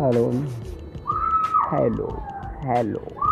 hello. Hello. Hello.